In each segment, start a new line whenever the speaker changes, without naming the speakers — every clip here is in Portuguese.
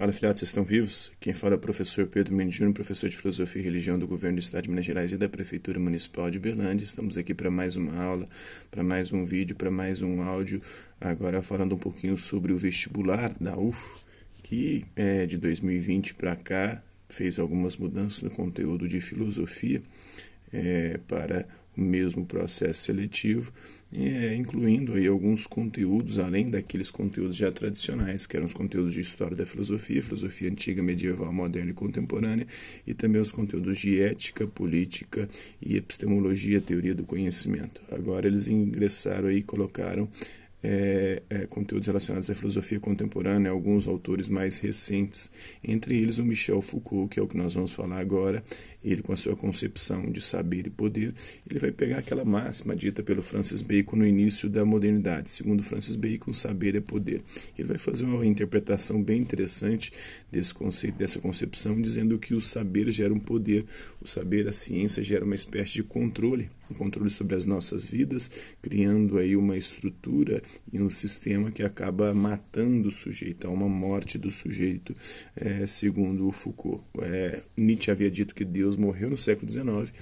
Fala, filhotes, vocês estão vivos? Quem fala é o professor Pedro Mendes Júnior, professor de Filosofia e Religião do Governo do Estado de Minas Gerais e da Prefeitura Municipal de Berlândia. Estamos aqui para mais uma aula, para mais um vídeo, para mais um áudio, agora falando um pouquinho sobre o vestibular da UF, que é de 2020 para cá fez algumas mudanças no conteúdo de filosofia é, para o mesmo processo seletivo, é, incluindo aí alguns conteúdos, além daqueles conteúdos já tradicionais, que eram os conteúdos de história da filosofia, filosofia antiga, medieval, moderna e contemporânea, e também os conteúdos de ética, política e epistemologia, teoria do conhecimento. Agora eles ingressaram aí, colocaram é, é, conteúdos relacionados à filosofia contemporânea, alguns autores mais recentes, entre eles o Michel Foucault, que é o que nós vamos falar agora, ele com a sua concepção de saber e poder, ele vai pegar aquela máxima dita pelo Francis Bacon no início da modernidade, segundo Francis Bacon, saber é poder. Ele vai fazer uma interpretação bem interessante desse conceito, dessa concepção, dizendo que o saber gera um poder, o saber, a ciência gera uma espécie de controle, um controle sobre as nossas vidas, criando aí uma estrutura e um sistema que acaba matando o sujeito, há uma morte do sujeito, é, segundo o Foucault. É, Nietzsche havia dito que Deus morreu no século XIX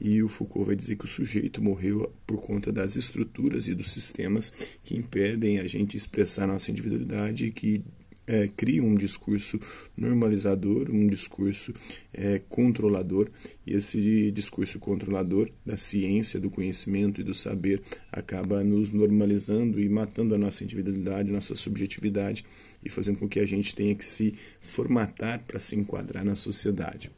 e o Foucault vai dizer que o sujeito morreu por conta das estruturas e dos sistemas que impedem a gente expressar nossa individualidade e que é, cria um discurso normalizador, um discurso é, controlador, e esse discurso controlador da ciência, do conhecimento e do saber acaba nos normalizando e matando a nossa individualidade, nossa subjetividade e fazendo com que a gente tenha que se formatar para se enquadrar na sociedade.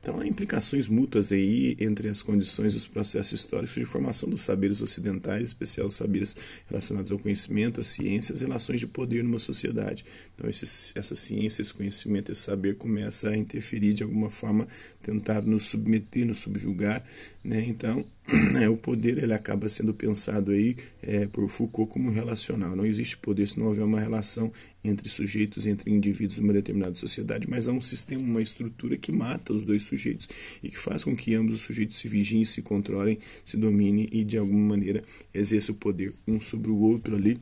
Então, há implicações mútuas aí entre as condições dos processos históricos de formação dos saberes ocidentais, em especial os saberes relacionados ao conhecimento, à ciência, as relações de poder numa sociedade. Então, esse, essa ciência, esse conhecimento, esse saber começa a interferir de alguma forma, tentar nos submeter, nos subjugar. Né? Então, o poder ele acaba sendo pensado aí é, por Foucault como relacional. Não existe poder se não houver uma relação entre sujeitos, entre indivíduos numa determinada sociedade, mas há um sistema, uma estrutura que mata os dois sujeitos e que faz com que ambos os sujeitos se vigiem, se controlem, se dominem e de alguma maneira exerçam o poder um sobre o outro ali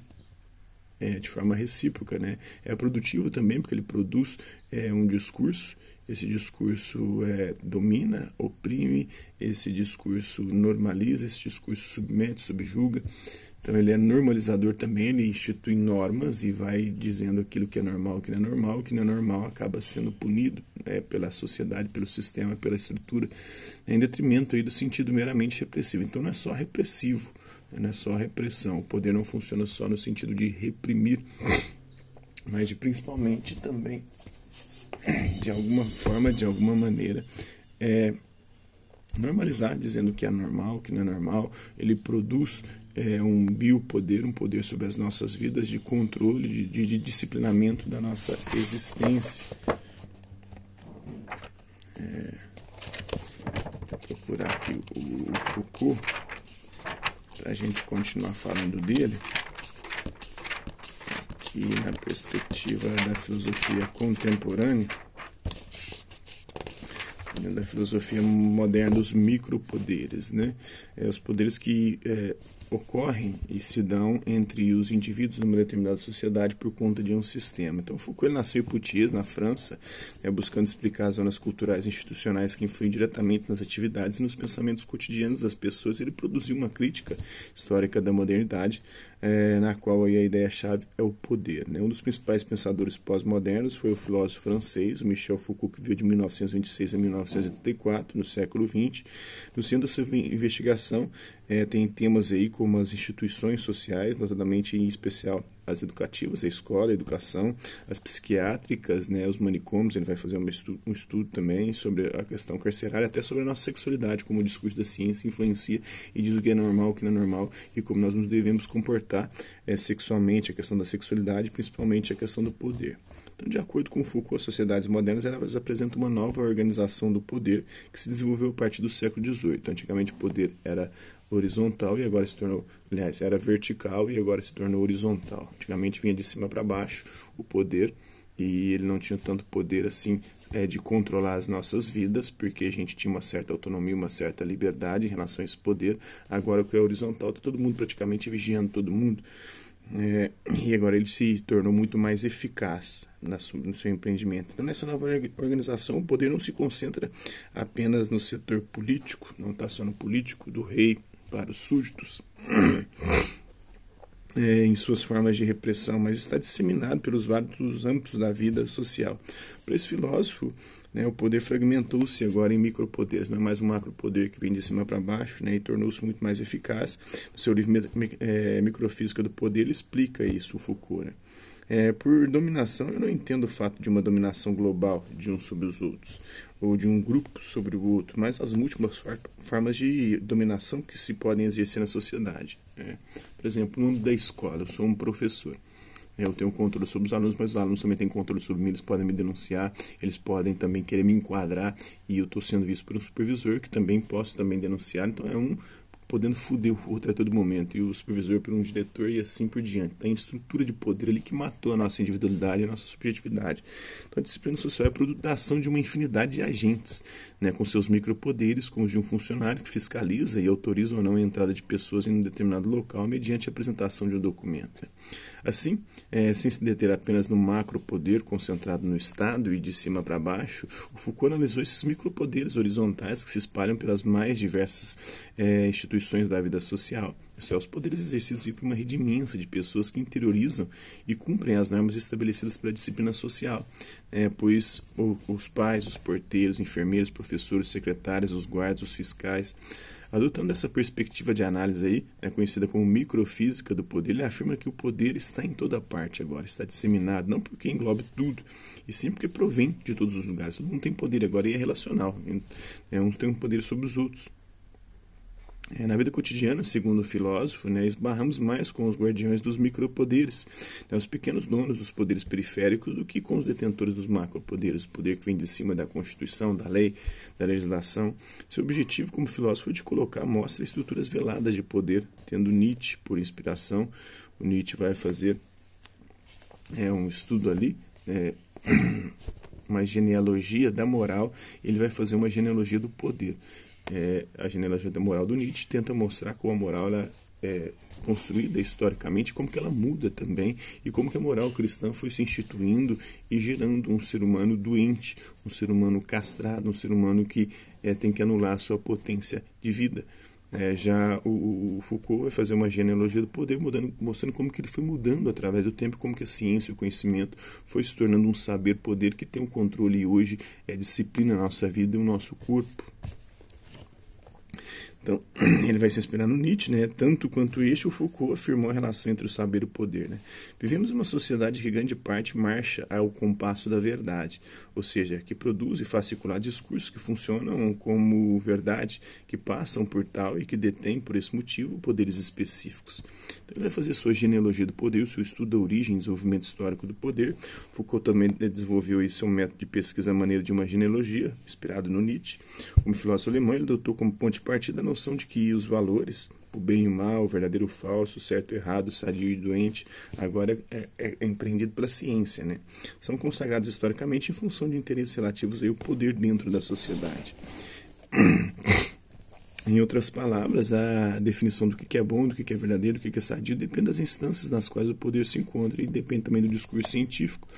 é, de forma recíproca. Né? É produtivo também porque ele produz é, um discurso esse discurso é, domina, oprime, esse discurso normaliza, esse discurso submete, subjuga. Então ele é normalizador também, ele institui normas e vai dizendo aquilo que é normal, que não é normal, que não é normal acaba sendo punido né, pela sociedade, pelo sistema, pela estrutura, em detrimento aí do sentido meramente repressivo. Então não é só repressivo, né, não é só repressão. O poder não funciona só no sentido de reprimir, mas de principalmente também de alguma forma, de alguma maneira, é, normalizar, dizendo que é normal, que não é normal. Ele produz é, um biopoder, um poder sobre as nossas vidas de controle, de, de, de disciplinamento da nossa existência. É, vou procurar aqui o, o Foucault para a gente continuar falando dele aqui na perspectiva da filosofia contemporânea, da filosofia moderna dos micropoderes, né? É, os poderes que é, ocorrem e se dão entre os indivíduos numa determinada sociedade por conta de um sistema. Então, Foucault nasceu em Poitiers, na França, né, buscando explicar as zonas culturais e institucionais que influem diretamente nas atividades e nos pensamentos cotidianos das pessoas. Ele produziu uma crítica histórica da modernidade, é, na qual a ideia-chave é o poder. Né? Um dos principais pensadores pós-modernos foi o filósofo francês Michel Foucault, que viveu de 1926 a 1984, no século XX. No centro da sua investigação, é, tem temas aí como as instituições sociais, notadamente em especial as educativas, a escola, a educação, as psiquiátricas, né, os manicômios, ele vai fazer um estudo, um estudo também sobre a questão carcerária, até sobre a nossa sexualidade, como o discurso da ciência influencia e diz o que é normal, o que não é normal e como nós nos devemos comportar é, sexualmente, a questão da sexualidade, principalmente a questão do poder. Então, de acordo com Foucault, as sociedades modernas elas apresentam uma nova organização do poder que se desenvolveu a partir do século XVIII. Antigamente, o poder era horizontal e agora se tornou, aliás, era vertical e agora se tornou horizontal. Antigamente vinha de cima para baixo o poder e ele não tinha tanto poder assim é, de controlar as nossas vidas, porque a gente tinha uma certa autonomia, uma certa liberdade em relação a esse poder. Agora o que é horizontal, está todo mundo praticamente vigiando todo mundo. é, e agora ele se tornou muito mais eficaz no seu empreendimento. Então, nessa nova organização, o poder não se concentra apenas no setor político, não está só no político, do rei para os súditos, é, em suas formas de repressão, mas está disseminado pelos vários âmbitos da vida social. Para esse filósofo, né, o poder fragmentou-se agora em micropoderes, não é mais um macropoder que vem de cima para baixo, né, e tornou-se muito mais eficaz. No seu livro é, Microfísica do Poder, ele explica isso, o Foucault. Né? É, por dominação, eu não entendo o fato de uma dominação global de uns sobre os outros, ou de um grupo sobre o outro, mas as múltiplas formas de dominação que se podem exercer na sociedade. Né? Por exemplo, no âmbito da escola, eu sou um professor. Eu tenho controle sobre os alunos, mas os alunos também têm controle sobre mim, eles podem me denunciar, eles podem também querer me enquadrar e eu estou sendo visto por um supervisor que também posso também denunciar. Então é um podendo foder o outro a todo momento, e o supervisor por um diretor e assim por diante. Tem estrutura de poder ali que matou a nossa individualidade e a nossa subjetividade. Então a disciplina social é produto da ação de uma infinidade de agentes, né, com seus micropoderes, como os de um funcionário que fiscaliza e autoriza ou não a entrada de pessoas em um determinado local mediante a apresentação de um documento. Né. Assim, é, sem se deter apenas no macropoder concentrado no Estado e de cima para baixo, o Foucault analisou esses micropoderes horizontais que se espalham pelas mais diversas é, instituições da vida social. É, os poderes exercidos por uma rede imensa de pessoas que interiorizam e cumprem as normas estabelecidas pela disciplina social, é, pois os pais, os porteiros, enfermeiros, professores, secretários, os guardas, os fiscais, Adotando essa perspectiva de análise aí, né, conhecida como microfísica do poder, ele afirma que o poder está em toda parte agora, está disseminado, não porque englobe tudo, e sim porque provém de todos os lugares. Todo mundo tem poder agora e é relacional. Né, uns têm um poder sobre os outros. É, na vida cotidiana, segundo o filósofo, né, esbarramos mais com os guardiões dos micropoderes, né, os pequenos donos dos poderes periféricos, do que com os detentores dos macropoderes, o poder que vem de cima da Constituição, da lei, da legislação. Seu objetivo como filósofo é de colocar mostra estruturas veladas de poder, tendo Nietzsche por inspiração. O Nietzsche vai fazer é, um estudo ali, é, uma genealogia da moral, ele vai fazer uma genealogia do poder é, a da moral do Nietzsche tenta mostrar como a moral ela é construída historicamente, como que ela muda também e como que a moral cristã foi se instituindo e gerando um ser humano doente, um ser humano castrado, um ser humano que é, tem que anular a sua potência de vida. É, já o, o, Foucault vai fazer uma genealogia do poder, mudando, mostrando como que ele foi mudando através do tempo, como que a ciência, o conhecimento foi se tornando um saber-poder que tem um controle e hoje é disciplina na nossa vida e o nosso corpo. Então, ele vai se inspirar no Nietzsche, né? Tanto quanto este, o Foucault afirmou a relação entre o saber e o poder, né? Vivemos uma sociedade que grande parte marcha ao compasso da verdade, ou seja, que produz e faz circular discursos que funcionam como verdade, que passam por tal e que detêm, por esse motivo, poderes específicos. Então, ele vai fazer sua genealogia do poder, o seu estudo da origem e desenvolvimento histórico do poder. Foucault também desenvolveu esse seu método de pesquisa à maneira de uma genealogia, inspirado no Nietzsche. Como filósofo alemão, ele adotou como ponto de partida a noção de que os valores, o bem e o mal, o verdadeiro e o falso, o certo e o errado, o sadio e o doente, agora é, é, é empreendido pela ciência. Né? São consagrados historicamente em função de interesses relativos ao poder dentro da sociedade. Em outras palavras, a definição do que é bom, do que é verdadeiro, do que é sadio, depende das instâncias nas quais o poder se encontra e depende também do discurso científico.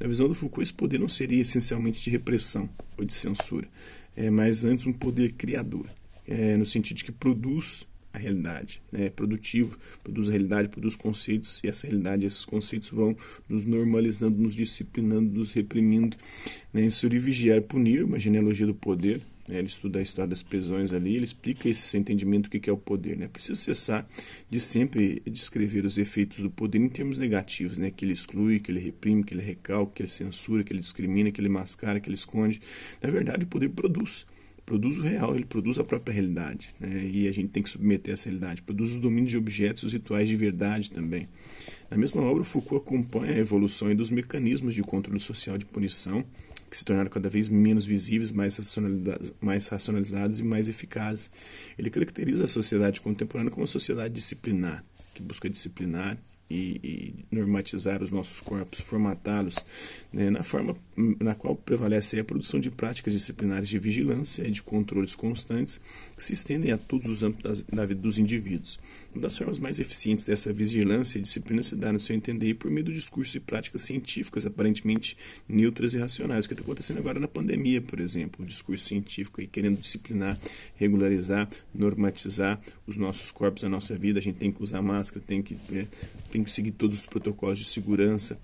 Na visão do Foucault, esse poder não seria essencialmente de repressão ou de censura, é, mas antes um poder criador é, no sentido de que produz a realidade, né? é produtivo, produz a realidade, produz conceitos, e essa realidade, esses conceitos vão nos normalizando, nos disciplinando, nos reprimindo. Né? De vigiar e punir, uma genealogia do poder, né? ele estuda a história das prisões ali, ele explica esse entendimento do que é o poder. Né? Precisa cessar de sempre descrever os efeitos do poder em termos negativos, né? que ele exclui, que ele reprime, que ele recalca, que ele censura, que ele discrimina, que ele mascara, que ele esconde. Na verdade, o poder produz produz o real, ele produz a própria realidade. Né? E a gente tem que submeter essa realidade. Produz os domínios de objetos, os rituais de verdade também. Na mesma obra, Foucault acompanha a evolução dos mecanismos de controle social de punição, que se tornaram cada vez menos visíveis, mais racionalizados, mais racionalizados e mais eficazes. Ele caracteriza a sociedade contemporânea como uma sociedade disciplinar, que busca disciplinar e, e normatizar os nossos corpos, formatá-los, né, na forma na qual prevalece a produção de práticas disciplinares de vigilância e de controles constantes se estendem a todos os âmbitos da vida dos indivíduos. Uma das formas mais eficientes dessa vigilância e disciplina se dá, no seu entender, por meio do discurso e práticas científicas aparentemente neutras e racionais, o que está acontecendo agora na pandemia, por exemplo, o discurso científico aí querendo disciplinar, regularizar, normatizar os nossos corpos, a nossa vida, a gente tem que usar máscara, tem que, é, tem que seguir todos os protocolos de segurança,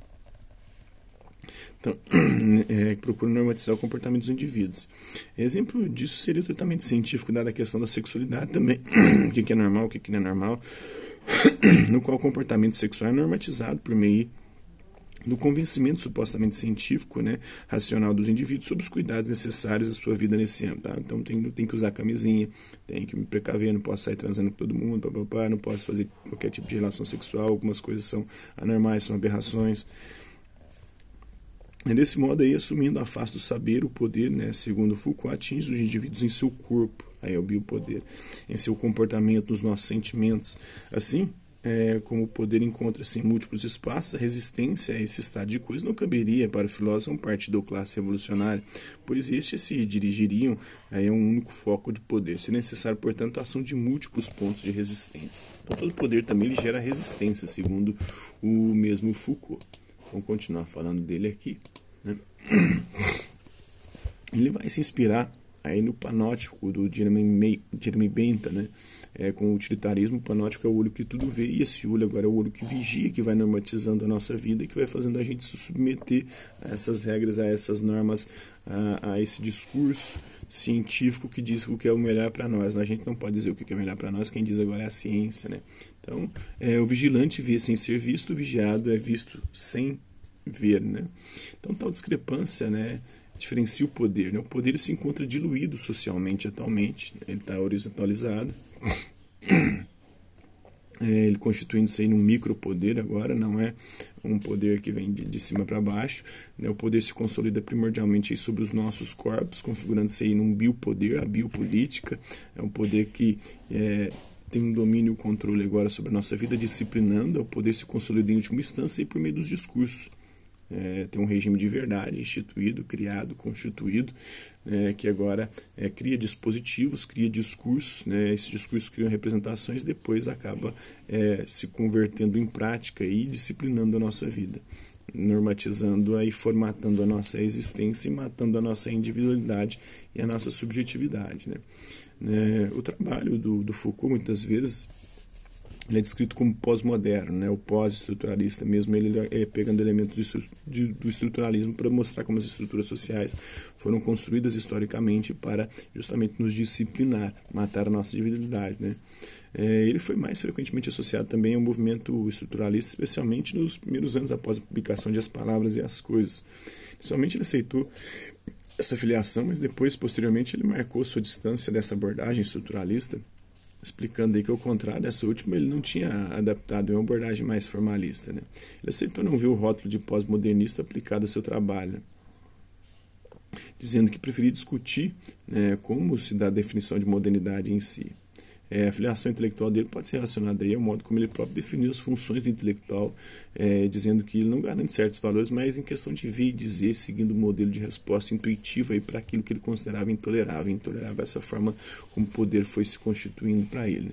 então, é, procura normatizar o comportamento dos indivíduos. Exemplo disso seria o tratamento científico, dada a questão da sexualidade também, o que, é normal, o que, não é normal, no qual o comportamento sexual é normatizado por meio do convencimento supostamente científico, né, racional dos indivíduos sobre os cuidados necessários à sua vida nesse ano. Tá? Então tem, tem que usar camisinha, tem que me precaver, não posso sair transando com todo mundo, não posso fazer qualquer tipo de relação sexual, algumas coisas são anormais, são aberrações. E desse modo aí, assumindo a face do saber, o poder, né, segundo Foucault, atinge os indivíduos em seu corpo, aí é o biopoder, em seu comportamento, nos nossos sentimentos. Assim, é, como o poder encontra-se em múltiplos espaços, a resistência a esse estado de coisa não caberia para o filósofo um partido ou classe revolucionária, pois estes se dirigiriam a um único foco de poder. Se necessário, portanto, a ação de múltiplos pontos de resistência. Então, todo poder também ele gera resistência, segundo o mesmo Foucault. Vamos continuar falando dele aqui. Né? Ele vai se inspirar aí no panótico do Jeremy, Jeremy Bentham, né? É, com o utilitarismo, o panótico é o olho que tudo vê, e esse olho agora é o olho que vigia, que vai normatizando a nossa vida, que vai fazendo a gente se submeter a essas regras, a essas normas, a, a esse discurso científico que diz o que é o melhor para nós. A gente não pode dizer o que é melhor para nós, quem diz agora é a ciência. Né? Então, é, o vigilante vê sem ser visto, o vigiado é visto sem ver. Né? Então, tal discrepância né, diferencia o poder. Né? O poder se encontra diluído socialmente atualmente, ele está horizontalizado. É, ele constituindo-se num micropoder agora, não é um poder que vem de, de cima para baixo. Né? O poder se consolida primordialmente sobre os nossos corpos, configurando-se num biopoder, a biopolítica. É um poder que é, tem um domínio e um controle agora sobre a nossa vida, disciplinando, é o poder se consolida em última instância e por meio dos discursos é, tem um regime de verdade instituído, criado, constituído, é, que agora é, cria dispositivos, cria discursos, né, esses discursos criam representações, depois acaba é, se convertendo em prática e disciplinando a nossa vida, normatizando e formatando a nossa existência e matando a nossa individualidade e a nossa subjetividade. Né. É, o trabalho do, do Foucault, muitas vezes, ele é descrito como pós-moderno, né? o pós-estruturalista mesmo, ele é pegando elementos do estruturalismo para mostrar como as estruturas sociais foram construídas historicamente para justamente nos disciplinar, matar a nossa individualidade. Né? É, ele foi mais frequentemente associado também ao movimento estruturalista, especialmente nos primeiros anos após a publicação de As Palavras e as Coisas. Inicialmente ele aceitou essa filiação, mas depois, posteriormente, ele marcou sua distância dessa abordagem estruturalista explicando aí que ao contrário dessa última ele não tinha adaptado uma abordagem mais formalista. Né? Ele aceitou não ver o rótulo de pós-modernista aplicado ao seu trabalho, dizendo que preferia discutir né, como se dá a definição de modernidade em si. É, a filiação intelectual dele pode ser relacionada aí ao modo como ele próprio definiu as funções do intelectual, é, dizendo que ele não garante certos valores, mas em questão de vir e dizer, seguindo um modelo de resposta intuitiva para aquilo que ele considerava intolerável. Intolerável essa forma como o poder foi se constituindo para ele.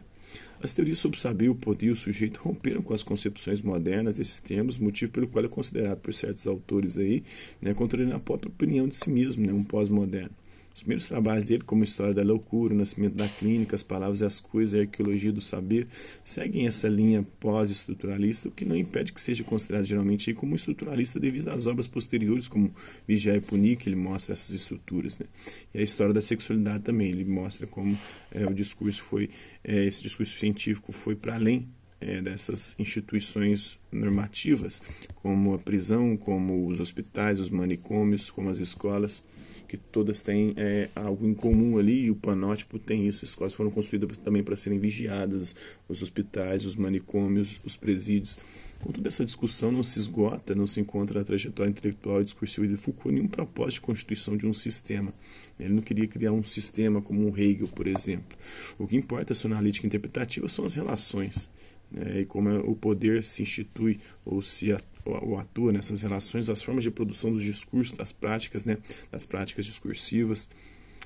As teorias sobre o saber, o poder e o sujeito romperam com as concepções modernas desses termos, motivo pelo qual é considerado por certos autores aí, né, contrariando a própria opinião de si mesmo, né, um pós-moderno. Os primeiros trabalhos dele, como História da Loucura, O Nascimento da Clínica, As Palavras e as Coisas, A Arqueologia do Saber, seguem essa linha pós-estruturalista, o que não impede que seja considerado geralmente como estruturalista devido às obras posteriores, como Vigiar e que ele mostra essas estruturas. Né? E a História da Sexualidade também, ele mostra como é, o discurso foi, é, esse discurso científico foi para além é, dessas instituições normativas, como a prisão, como os hospitais, os manicômios, como as escolas, que todas têm é, algo em comum ali, e o panótipo tem isso. Escolas foram construídas também para serem vigiadas, os hospitais, os manicômios, os presídios. Contudo, essa discussão não se esgota, não se encontra na trajetória intelectual e discursiva de Foucault nenhum propósito de constituição de um sistema. Ele não queria criar um sistema como um Hegel, por exemplo. O que importa na sua analítica interpretativa são as relações. Né, e como o poder se institui ou se ou atua nessas relações, as formas de produção dos discursos, das práticas, né, das práticas discursivas,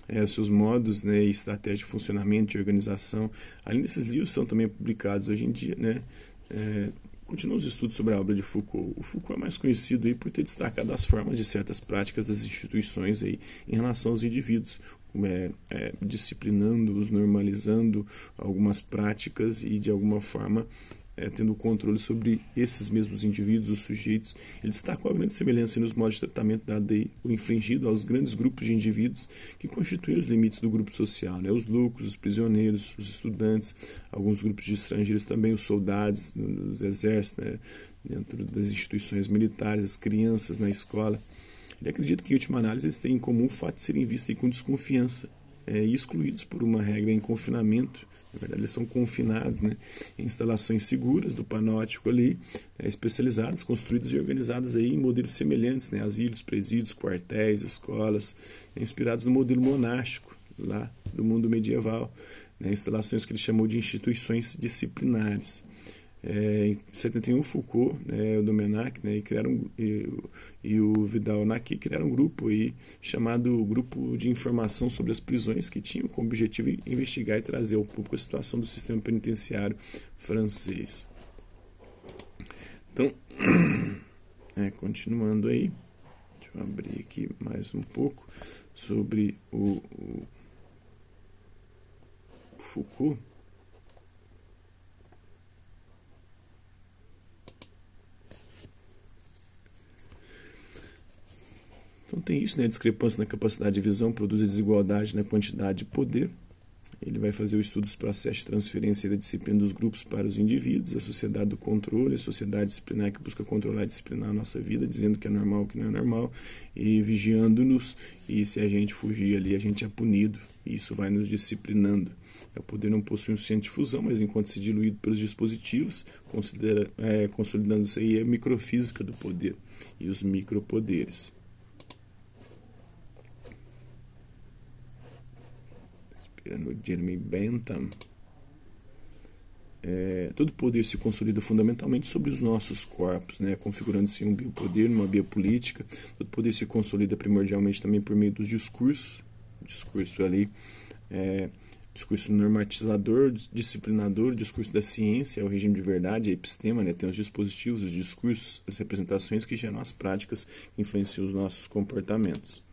é, os seus modos né, e estratégia de funcionamento, de organização. Além desses livros são também publicados hoje em dia, né, é, Continuam os estudos sobre a obra de Foucault. O Foucault é mais conhecido aí por ter destacado as formas de certas práticas das instituições aí em relação aos indivíduos, é, é, disciplinando-os, normalizando algumas práticas e de alguma forma é, tendo controle sobre esses mesmos indivíduos, os sujeitos. Ele destacou a grande semelhança nos modos de tratamento dado aí, o infringido aos grandes grupos de indivíduos que constituem os limites do grupo social, né? os lucros, os prisioneiros, os estudantes, alguns grupos de estrangeiros também, os soldados os exércitos, né? dentro das instituições militares, as crianças na escola. Ele acredita que, em última análise, eles têm em comum o fato de serem vistos com desconfiança é, e excluídos por uma regra em confinamento na verdade, eles são confinados né, em instalações seguras do panótico ali, é, especializadas, construídas e organizadas aí em modelos semelhantes, né, asilos, presídios, quartéis, escolas, inspirados no modelo monástico lá do mundo medieval, né, instalações que ele chamou de instituições disciplinares. É, em 71, Foucault, né, o Domenac né, e, criaram, e, e o Vidal Naqui criaram um grupo aí, chamado Grupo de Informação sobre as Prisões, que tinha como objetivo investigar e trazer ao público a situação do sistema penitenciário francês. Então, é, continuando aí, deixa eu abrir aqui mais um pouco sobre o, o Foucault. Então tem isso, né? A discrepância na capacidade de visão produz desigualdade na quantidade de poder. Ele vai fazer o estudo dos processos de transferência da disciplina dos grupos para os indivíduos, a sociedade do controle, a sociedade disciplinar que busca controlar e disciplinar a nossa vida, dizendo que é normal, que não é normal, e vigiando-nos, e se a gente fugir ali, a gente é punido, e isso vai nos disciplinando. O poder não possui um centro de fusão, mas enquanto se diluído pelos dispositivos, é, consolidando-se aí a microfísica do poder e os micropoderes. No Jeremy Bentham, é, todo poder se consolida fundamentalmente sobre os nossos corpos, né, configurando-se um biopoder, numa biopolítica. Todo poder se consolida primordialmente também por meio dos discursos, discurso ali, é, discurso normatizador, disciplinador, discurso da ciência, é o regime de verdade, a epistema, né, tem os dispositivos, os discursos, as representações que geram as práticas que influenciam os nossos comportamentos.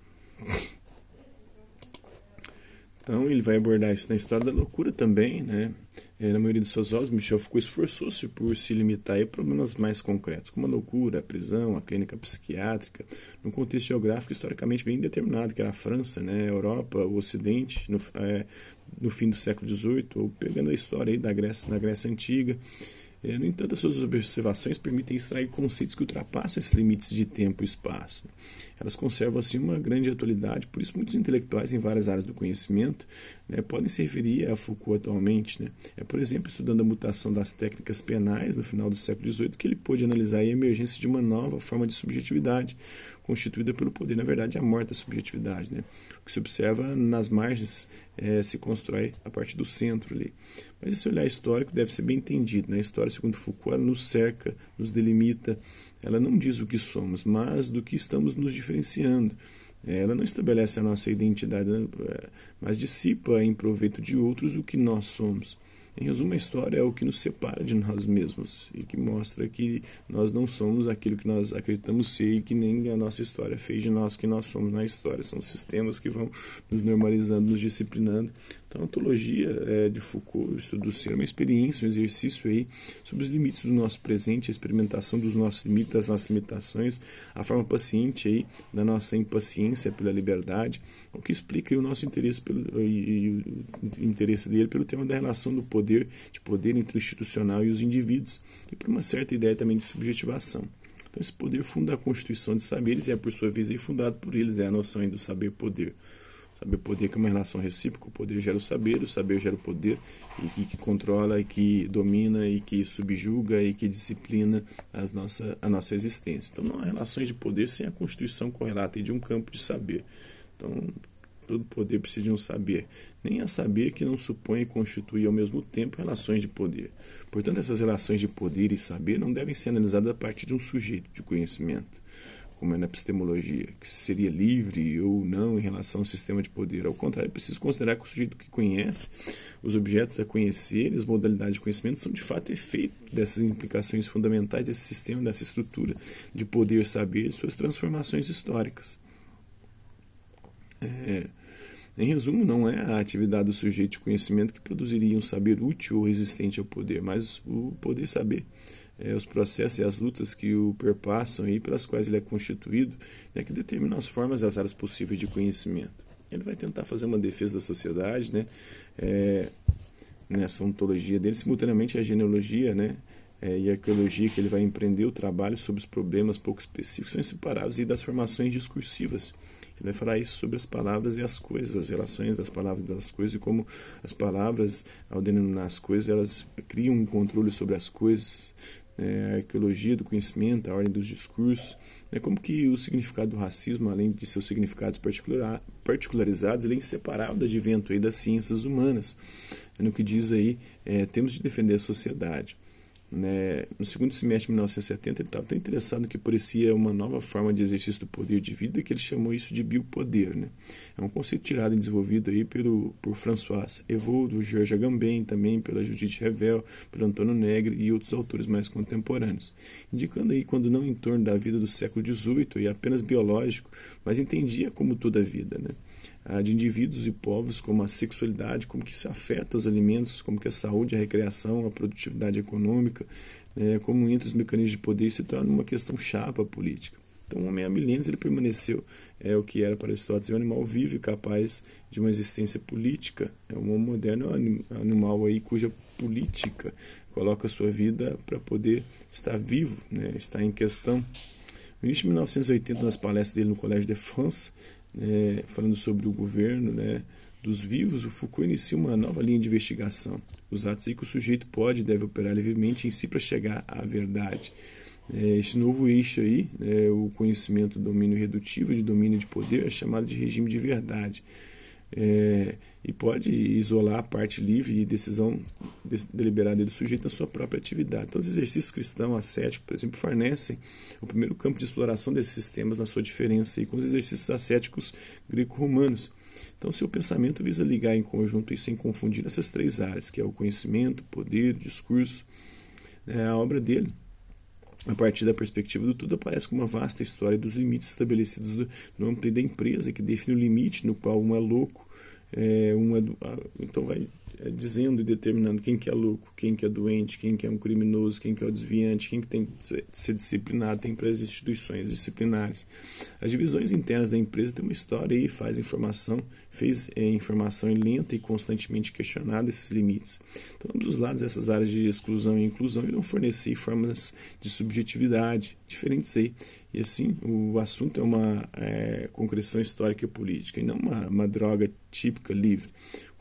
Então ele vai abordar isso na história da loucura também, né? É, na maioria dos seus obras, Michel Foucault esforçou-se por se limitar a problemas mais concretos, como a loucura, a prisão, a clínica psiquiátrica, num contexto geográfico historicamente bem determinado, que era a França, né, a Europa, o Ocidente, no, é, no fim do século XVIII, ou pegando a história aí da Grécia, da Grécia Antiga. É, no entanto, as suas observações permitem extrair conceitos que ultrapassam esses limites de tempo e espaço. Elas conservam assim uma grande atualidade, por isso muitos intelectuais em várias áreas do conhecimento né, podem se referir a Foucault atualmente. Né? É, por exemplo, estudando a mutação das técnicas penais no final do século XVIII que ele pôde analisar a emergência de uma nova forma de subjetividade, constituída pelo poder, na verdade, a morte da subjetividade. Né? O que se observa nas margens é, se constrói a partir do centro ali. Mas esse olhar histórico deve ser bem entendido. Né? A história, segundo Foucault, nos cerca, nos delimita. Ela não diz o que somos, mas do que estamos nos diferenciando. É, ela não estabelece a nossa identidade, né? mas dissipa em proveito de outros o que nós somos. Em resumo, a história é o que nos separa de nós mesmos e que mostra que nós não somos aquilo que nós acreditamos ser e que nem a nossa história fez de nós que nós somos na história. São sistemas que vão nos normalizando, nos disciplinando. Então, a ontologia é, de Foucault, o estudo do ser, é uma experiência, um exercício aí sobre os limites do nosso presente, a experimentação dos nossos limites, das nossas limitações, a forma paciente aí da nossa impaciência pela liberdade, o que explica o nosso interesse pelo, e, e o interesse dele pelo tema da relação do poder, de poder entre o institucional e os indivíduos, e por uma certa ideia também de subjetivação. Então, esse poder funda a constituição de saberes e é, por sua vez, fundado por eles, é a noção do saber-poder. Saber poder que é uma relação recíproca, o poder gera o saber, o saber gera o poder, e que, que controla, e que domina, e que subjuga, e que disciplina as nossa, a nossa existência. Então não há relações de poder sem a constituição correlata de um campo de saber. Então todo poder precisa de um saber. Nem há saber que não supõe e constitui ao mesmo tempo relações de poder. Portanto, essas relações de poder e saber não devem ser analisadas a partir de um sujeito de conhecimento como é na epistemologia, que seria livre ou não em relação ao sistema de poder. Ao contrário, é preciso considerar que o sujeito que conhece os objetos a conhecer as modalidades de conhecimento são de fato efeito dessas implicações fundamentais desse sistema, dessa estrutura de poder saber e suas transformações históricas. É, em resumo, não é a atividade do sujeito de conhecimento que produziria um saber útil ou resistente ao poder, mas o poder saber é, os processos e as lutas que o perpassam e pelas quais ele é constituído, né, que determinam as formas e as áreas possíveis de conhecimento. Ele vai tentar fazer uma defesa da sociedade, né, é, nessa ontologia dele, simultaneamente a genealogia, né, é, e arqueologia que ele vai empreender o trabalho sobre os problemas pouco específicos são inseparáveis e das formações discursivas. Ele vai falar isso sobre as palavras e as coisas, as relações das palavras e das coisas e como as palavras, ao denominar as coisas, elas criam um controle sobre as coisas, é, a arqueologia do conhecimento, a ordem dos discursos, né, como que o significado do racismo, além de seus significados particular, particularizados, ele é inseparável do advento aí das ciências humanas, é no que diz aí, é, temos de defender a sociedade. Né, no segundo semestre de 1970, ele estava tão interessado no que parecia uma nova forma de exercício do poder de vida que ele chamou isso de biopoder. Né? É um conceito tirado e desenvolvido aí pelo, por François Evoldo, Georges Agamben, também pela Judith Revel, pelo Antônio Negri e outros autores mais contemporâneos, indicando aí quando não em torno da vida do século XVIII e apenas biológico, mas entendia como toda a vida. Né? De indivíduos e povos, como a sexualidade, como que isso afeta os alimentos, como que a saúde, a recreação, a produtividade econômica, né, como entre os mecanismos de poder se torna uma questão chapa política. Então, o homem há milênios ele permaneceu é o que era para Aristóteles um animal vivo e capaz de uma existência política. É um moderno animal aí cuja política coloca a sua vida para poder estar vivo, né, estar em questão. No início de 1980, nas palestras dele no Colégio de France, né, falando sobre o governo né, dos vivos, o Foucault inicia uma nova linha de investigação. Os atos aí que o sujeito pode e deve operar livremente em si para chegar à verdade. É, esse novo eixo aí, né, o conhecimento do domínio redutivo de domínio de poder, é chamado de regime de verdade é, e pode isolar a parte livre e decisão deliberada do sujeito na sua própria atividade. Então, os exercícios cristãos ascéticos, por exemplo, fornecem o primeiro campo de exploração desses sistemas na sua diferença aí, com os exercícios ascéticos greco-romanos. Então, seu pensamento visa ligar em conjunto e sem confundir essas três áreas, que é o conhecimento, poder, discurso. É, a obra dele a partir da perspectiva do tudo, aparece como uma vasta história dos limites estabelecidos no âmbito da empresa, que define o limite no qual um é louco, é, um é então vai é, dizendo e determinando quem que é louco, quem que é doente, quem que é um criminoso, quem que é o desviante, quem que tem que ser disciplinado, tem para as instituições disciplinares. As divisões internas da empresa têm uma história e faz informação, fez é, informação lenta e constantemente questionada esses limites. Então, ambos os lados dessas áreas de exclusão e inclusão irão fornecer formas de subjetividade diferentes aí. E assim, o assunto é uma é, concreção histórica e política, e não uma, uma droga típica livre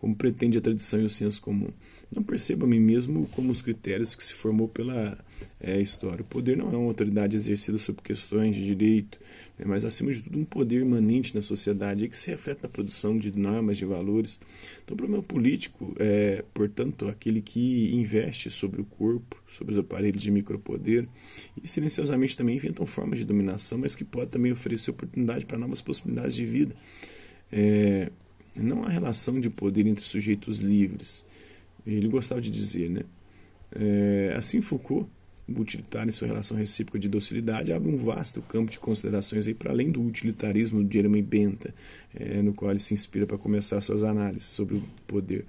como pretende a tradição e o senso comum. Não percebo a mim mesmo como os critérios que se formou pela é, história. O poder não é uma autoridade exercida sobre questões de direito, né, mas acima de tudo um poder imanente na sociedade que se reflete na produção de normas, de valores. Então, o problema político é, portanto, aquele que investe sobre o corpo, sobre os aparelhos de micropoder e silenciosamente também inventam formas de dominação, mas que pode também oferecer oportunidade para novas possibilidades de vida. É, não há relação de poder entre sujeitos livres. Ele gostava de dizer, né? É, assim Foucault, utilitário em sua relação recíproca de docilidade, abre um vasto campo de considerações aí para além do utilitarismo de Jeremy Benta, é, no qual ele se inspira para começar suas análises sobre o poder.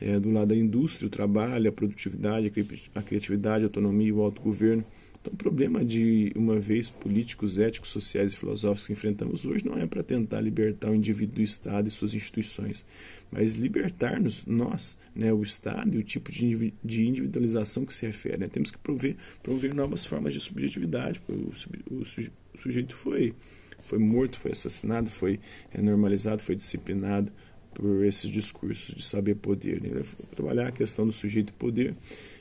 é, do lado da indústria, o trabalho, a produtividade, a criatividade, a autonomia e o autogoverno. Então, o problema de, uma vez, políticos, éticos, sociais e filosóficos que enfrentamos hoje não é para tentar libertar o indivíduo do Estado e suas instituições, mas libertar-nos, nós, né, o Estado e o tipo de, individualização que se refere. Né? Temos que prover, promover novas formas de subjetividade. O, o, o sujeito foi, foi morto, foi assassinado, foi normalizado, foi disciplinado, por esses discursos de saber poder. Né? Trabalhar a questão do sujeito poder,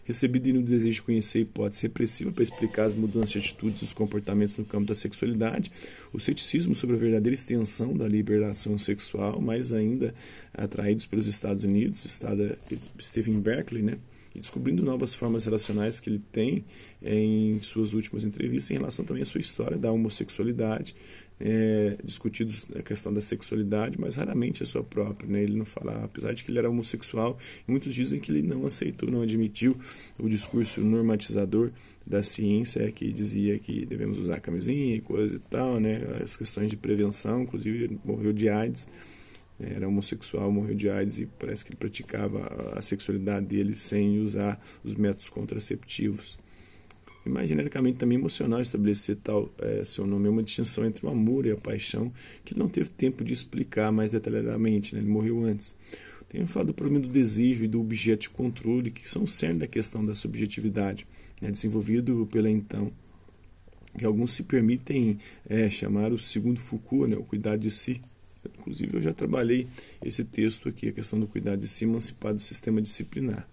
recebido no desejo de conhecer a hipótese repressiva para explicar as mudanças de atitudes e os comportamentos no campo da sexualidade, o ceticismo sobre a verdadeira extensão da liberação sexual, mais ainda atraídos pelos Estados Unidos, estado Stephen Berkeley, né? E descobrindo novas formas relacionais que ele tem em suas últimas entrevistas em relação também à sua história da homossexualidade, é, discutidos a questão da sexualidade, mas raramente a sua própria. Né? Ele não fala, apesar de que ele era homossexual, muitos dizem que ele não aceitou, não admitiu o discurso normatizador da ciência que dizia que devemos usar camisinha e coisa e tal, né? as questões de prevenção, inclusive morreu de AIDS era homossexual, morreu de AIDS e parece que ele praticava a sexualidade dele sem usar os métodos contraceptivos. E mais genericamente também emocional estabelecer tal é, seu nome é uma distinção entre o amor e a paixão que ele não teve tempo de explicar mais detalhadamente, né? ele morreu antes. Tenho falado do problema do desejo e do objeto de controle, que são o cerne da questão da subjetividade, né? desenvolvido pela então que alguns se permitem é, chamar o segundo Foucault, né? o cuidado de si, Inclusive, eu já trabalhei esse texto aqui, a questão do cuidado de si emancipado do sistema disciplinar.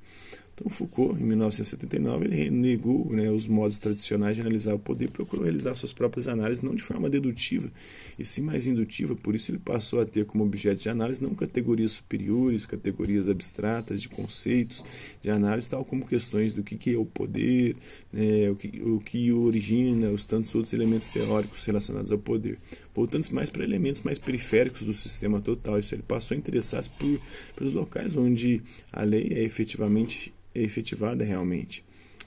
Então, Foucault, em 1979, ele renegou né, os modos tradicionais de analisar o poder e procurou realizar suas próprias análises, não de forma dedutiva, e sim mais indutiva. Por isso, ele passou a ter como objeto de análise não categorias superiores, categorias abstratas de conceitos de análise, tal como questões do que, que é o poder, né, o, que, o que origina, os tantos outros elementos teóricos relacionados ao poder. Voltando-se mais para elementos mais periféricos do sistema total, isso ele passou a interessar-se por, pelos locais onde a lei é efetivamente efetivada realmente.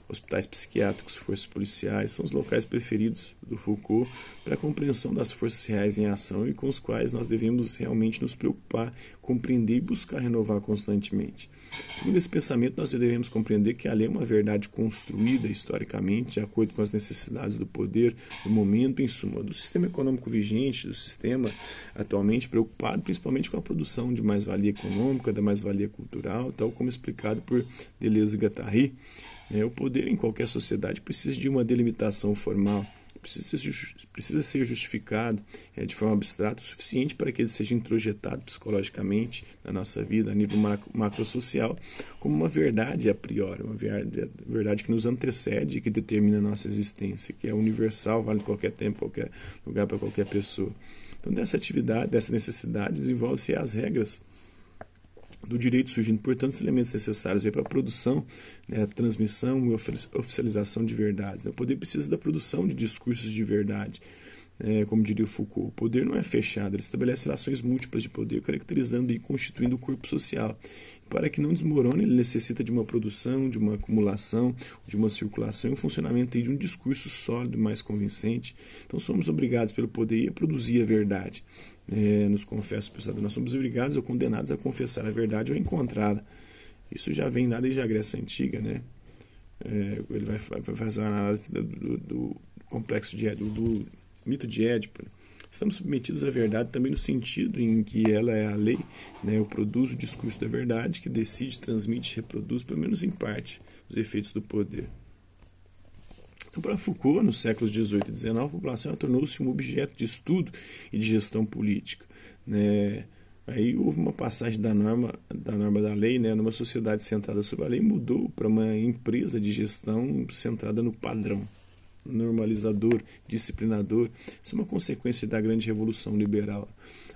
Hospitais psiquiátricos, forças policiais são os locais preferidos do Foucault para a compreensão das forças reais em ação e com os quais nós devemos realmente nos preocupar, compreender e buscar renovar constantemente. Segundo esse pensamento, nós devemos compreender que a lei é uma verdade construída historicamente, de acordo com as necessidades do poder, do momento, em suma, do sistema econômico vigente, do sistema atualmente preocupado principalmente com a produção de mais-valia econômica, da mais-valia cultural, tal como explicado por Deleuze e Guattari. É, o poder em qualquer sociedade precisa de uma delimitação formal precisa ser, justificado é, de forma abstrata o suficiente para que ele seja introjetado psicologicamente na nossa vida, a nível macro, macrosocial, como uma verdade a priori, uma verdade, que nos antecede e que determina a nossa existência, que é universal, vale qualquer tempo, qualquer lugar, para qualquer pessoa. Então, dessa atividade, dessa necessidade, desenvolve-se as regras do direito surgindo, portanto, os elementos necessários para a produção, né, a transmissão e oficialização de verdades. O poder precisa da produção de discursos de verdade. É, como diria Foucault, o poder não é fechado, ele estabelece relações múltiplas de poder, caracterizando e constituindo o corpo social. Para que não desmorone, ele necessita de uma produção, de uma acumulação, de uma circulação e um funcionamento de um discurso sólido, mais convincente. Então somos obrigados pelo poder a produzir a verdade é, nos confessos pensadores, nós somos obrigados ou condenados a confessar a verdade ou encontrá-la. Isso já vem lá desde a Grécia Antiga, né? É, ele vai, vai, fazer uma análise do, do, do complexo de, do, do, mito de Édipo. Estamos submetidos à verdade também no sentido em que ela é a lei, né? eu produzo o discurso da verdade que decide, transmite, reproduz, pelo menos em parte, os efeitos do poder. Então, para Foucault, nos séculos XVIII e XIX, a população tornou-se um objeto de estudo e de gestão política. Né? Aí houve uma passagem da norma da norma da lei, né, numa sociedade centrada sobre a lei, mudou para uma empresa de gestão centrada no padrão, normalizador, disciplinador. Isso é uma consequência da grande revolução liberal.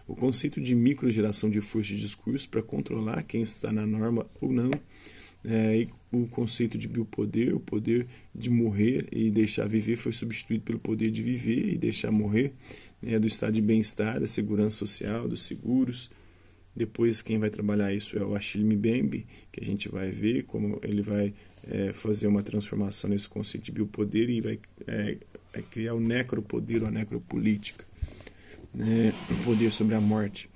O conceito de microgeração de força de discurso para controlar quem está na norma ou não é, o conceito de biopoder, o poder de morrer e deixar viver, foi substituído pelo poder de viver e deixar morrer, né, do estado de bem-estar, da segurança social, dos seguros. Depois, quem vai trabalhar isso é o Achille Mbembe, que a gente vai ver como ele vai é, fazer uma transformação nesse conceito de biopoder e vai, é, criar o necropoder ou a necropolítica, né, o poder sobre a morte.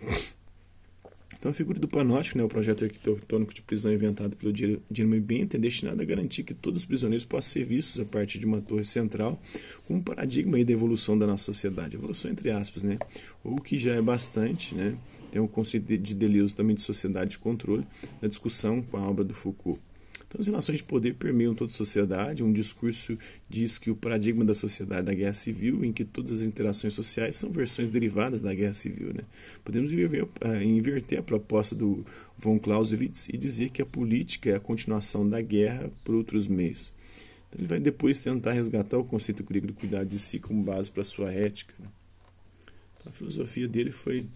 Então, a figura do panótico, né, o projeto arquitetônico de prisão inventado pelo Dinamo Bento, é destinado a garantir que todos os prisioneiros possam ser vistos a partir de uma torre central, como um paradigma aí da evolução da nossa sociedade. Evolução entre aspas, né? Ou que já é bastante, né? Tem o conceito de Deleuze também de sociedade de controle, na discussão com a obra do Foucault. Então, as relações de poder permeiam toda a sociedade. Um discurso diz que o paradigma da sociedade é da guerra civil, em que todas as interações sociais são versões derivadas da guerra civil. Né? Podemos uh, inverter a proposta do von Clausewitz e dizer que a política é a continuação da guerra por outros meios. Então, ele vai depois tentar resgatar o conceito grego do cuidado de si como base para sua ética. Né? Então, a filosofia dele foi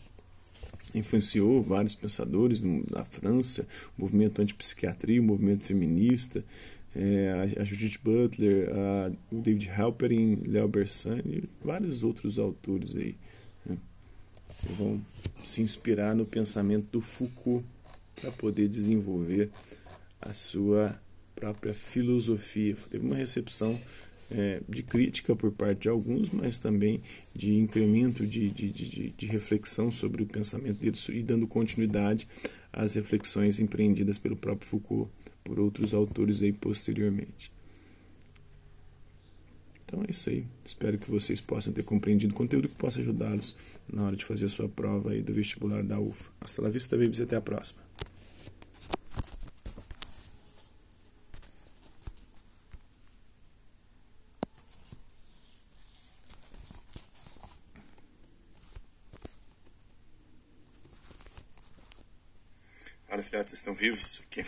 influenciou vários pensadores na França, o movimento antipsiquiatria, o movimento feminista, é, a Judith Butler, a, o David Halperin, Léo Bersani e vários outros autores aí. Né, vão se inspirar no pensamento do Foucault para poder desenvolver a sua própria filosofia. Teve uma recepção é, de crítica por parte de alguns, mas também de incremento de, de, de, de reflexão sobre o pensamento deles e dando continuidade às reflexões empreendidas pelo próprio Foucault por outros autores aí posteriormente. Então é isso aí. Espero que vocês possam ter compreendido conteúdo que possa ajudá-los na hora de fazer a sua prova aí do vestibular da UFA. Hasta la vista, babies, até a próxima. Olha, filhotes, estão vivos? Quem